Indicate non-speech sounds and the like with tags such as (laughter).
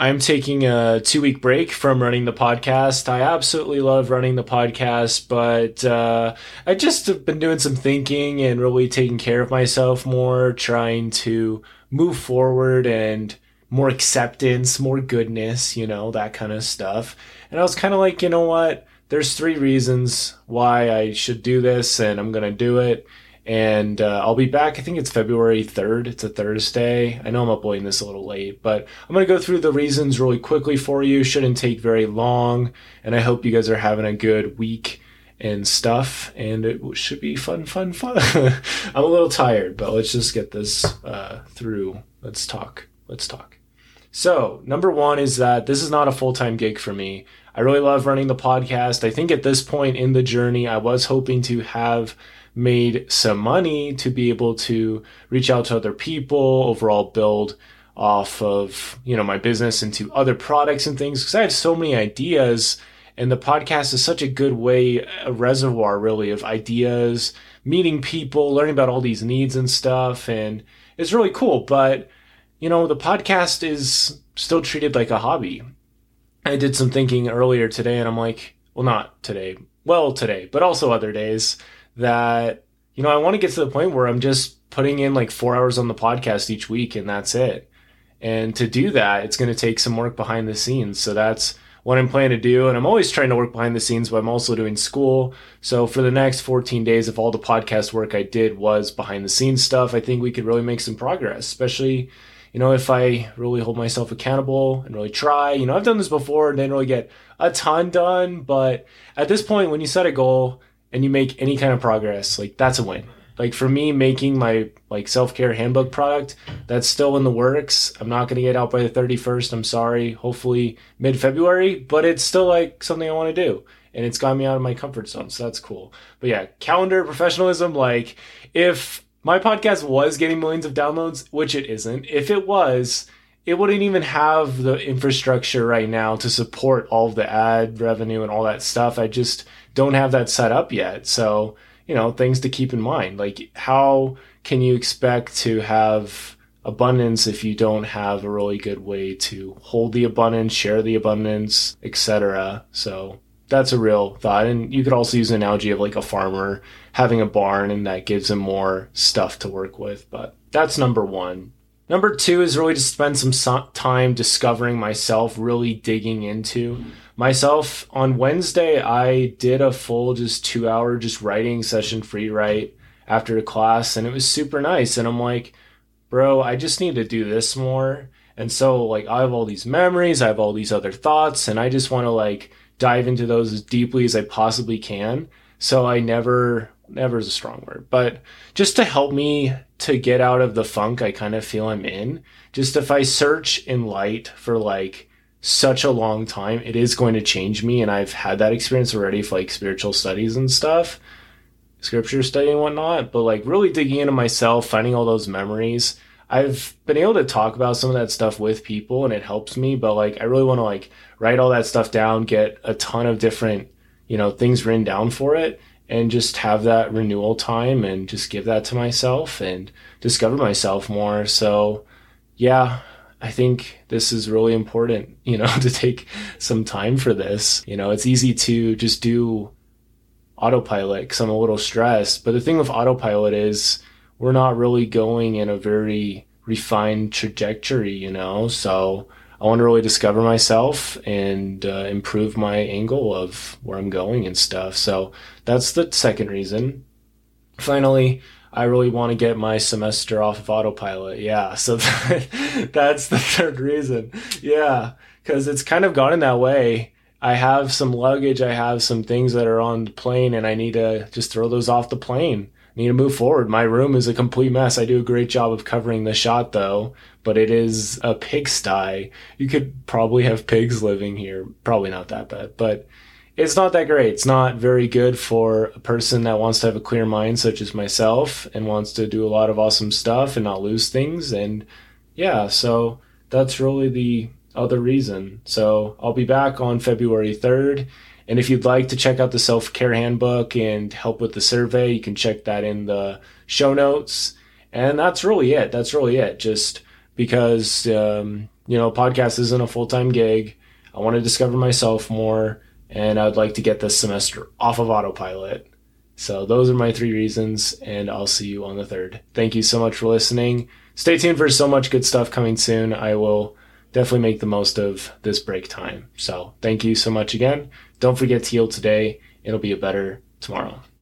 I'm taking a two week break from running the podcast. I absolutely love running the podcast, but uh, I just have been doing some thinking and really taking care of myself more, trying to move forward and more acceptance, more goodness, you know, that kind of stuff. And I was kind of like, you know what? There's three reasons why I should do this, and I'm going to do it. And uh, I'll be back. I think it's February 3rd. It's a Thursday. I know I'm uploading this a little late, but I'm going to go through the reasons really quickly for you. Shouldn't take very long. And I hope you guys are having a good week and stuff. And it should be fun, fun, fun. (laughs) I'm a little tired, but let's just get this uh, through. Let's talk. Let's talk. So, number one is that this is not a full time gig for me. I really love running the podcast. I think at this point in the journey, I was hoping to have made some money to be able to reach out to other people, overall build off of, you know, my business into other products and things. Because I have so many ideas and the podcast is such a good way a reservoir really of ideas, meeting people, learning about all these needs and stuff and it's really cool, but you know, the podcast is still treated like a hobby. I did some thinking earlier today and I'm like, well, not today, well, today, but also other days that, you know, I want to get to the point where I'm just putting in like four hours on the podcast each week and that's it. And to do that, it's going to take some work behind the scenes. So that's what I'm planning to do. And I'm always trying to work behind the scenes, but I'm also doing school. So for the next 14 days, if all the podcast work I did was behind the scenes stuff, I think we could really make some progress, especially you know, if I really hold myself accountable and really try, you know, I've done this before and didn't really get a ton done, but at this point, when you set a goal and you make any kind of progress, like that's a win. Like for me, making my like self care handbook product, that's still in the works. I'm not gonna get out by the 31st. I'm sorry. Hopefully mid February, but it's still like something I want to do, and it's got me out of my comfort zone, so that's cool. But yeah, calendar professionalism. Like if my podcast was getting millions of downloads, which it isn't. If it was, it wouldn't even have the infrastructure right now to support all the ad revenue and all that stuff. I just don't have that set up yet. So, you know, things to keep in mind. Like, how can you expect to have abundance if you don't have a really good way to hold the abundance, share the abundance, etc.? So, that's a real thought. And you could also use an analogy of like a farmer having a barn and that gives him more stuff to work with. But that's number one. Number two is really to spend some time discovering myself, really digging into myself. On Wednesday, I did a full just two hour just writing session, free write after class, and it was super nice. And I'm like, bro, I just need to do this more. And so, like, I have all these memories, I have all these other thoughts, and I just want to, like, dive into those as deeply as I possibly can. So I never, never is a strong word, but just to help me to get out of the funk I kind of feel I'm in, just if I search in light for like such a long time, it is going to change me. And I've had that experience already for like spiritual studies and stuff, scripture study and whatnot, but like really digging into myself, finding all those memories I've been able to talk about some of that stuff with people and it helps me, but like I really want to like write all that stuff down, get a ton of different, you know, things written down for it and just have that renewal time and just give that to myself and discover myself more. So, yeah, I think this is really important, (laughs) you know, (laughs) to take some time for this. You know, it's easy to just do autopilot because I'm a little stressed. But the thing with autopilot is we're not really going in a very refined trajectory, you know? So I want to really discover myself and uh, improve my angle of where I'm going and stuff. So that's the second reason. Finally, I really want to get my semester off of autopilot. Yeah. So (laughs) that, that's the third reason. Yeah. Cause it's kind of gotten that way. I have some luggage. I have some things that are on the plane and I need to just throw those off the plane need to move forward. My room is a complete mess. I do a great job of covering the shot though, but it is a pigsty. You could probably have pigs living here. Probably not that bad, but it's not that great. It's not very good for a person that wants to have a clear mind, such as myself, and wants to do a lot of awesome stuff and not lose things. And yeah, so that's really the other reason. So I'll be back on February 3rd and if you'd like to check out the self care handbook and help with the survey, you can check that in the show notes. And that's really it. That's really it. Just because um, you know, podcast isn't a full time gig. I want to discover myself more, and I'd like to get this semester off of autopilot. So those are my three reasons, and I'll see you on the third. Thank you so much for listening. Stay tuned for so much good stuff coming soon. I will definitely make the most of this break time. So thank you so much again. Don't forget to heal today. It'll be a better tomorrow.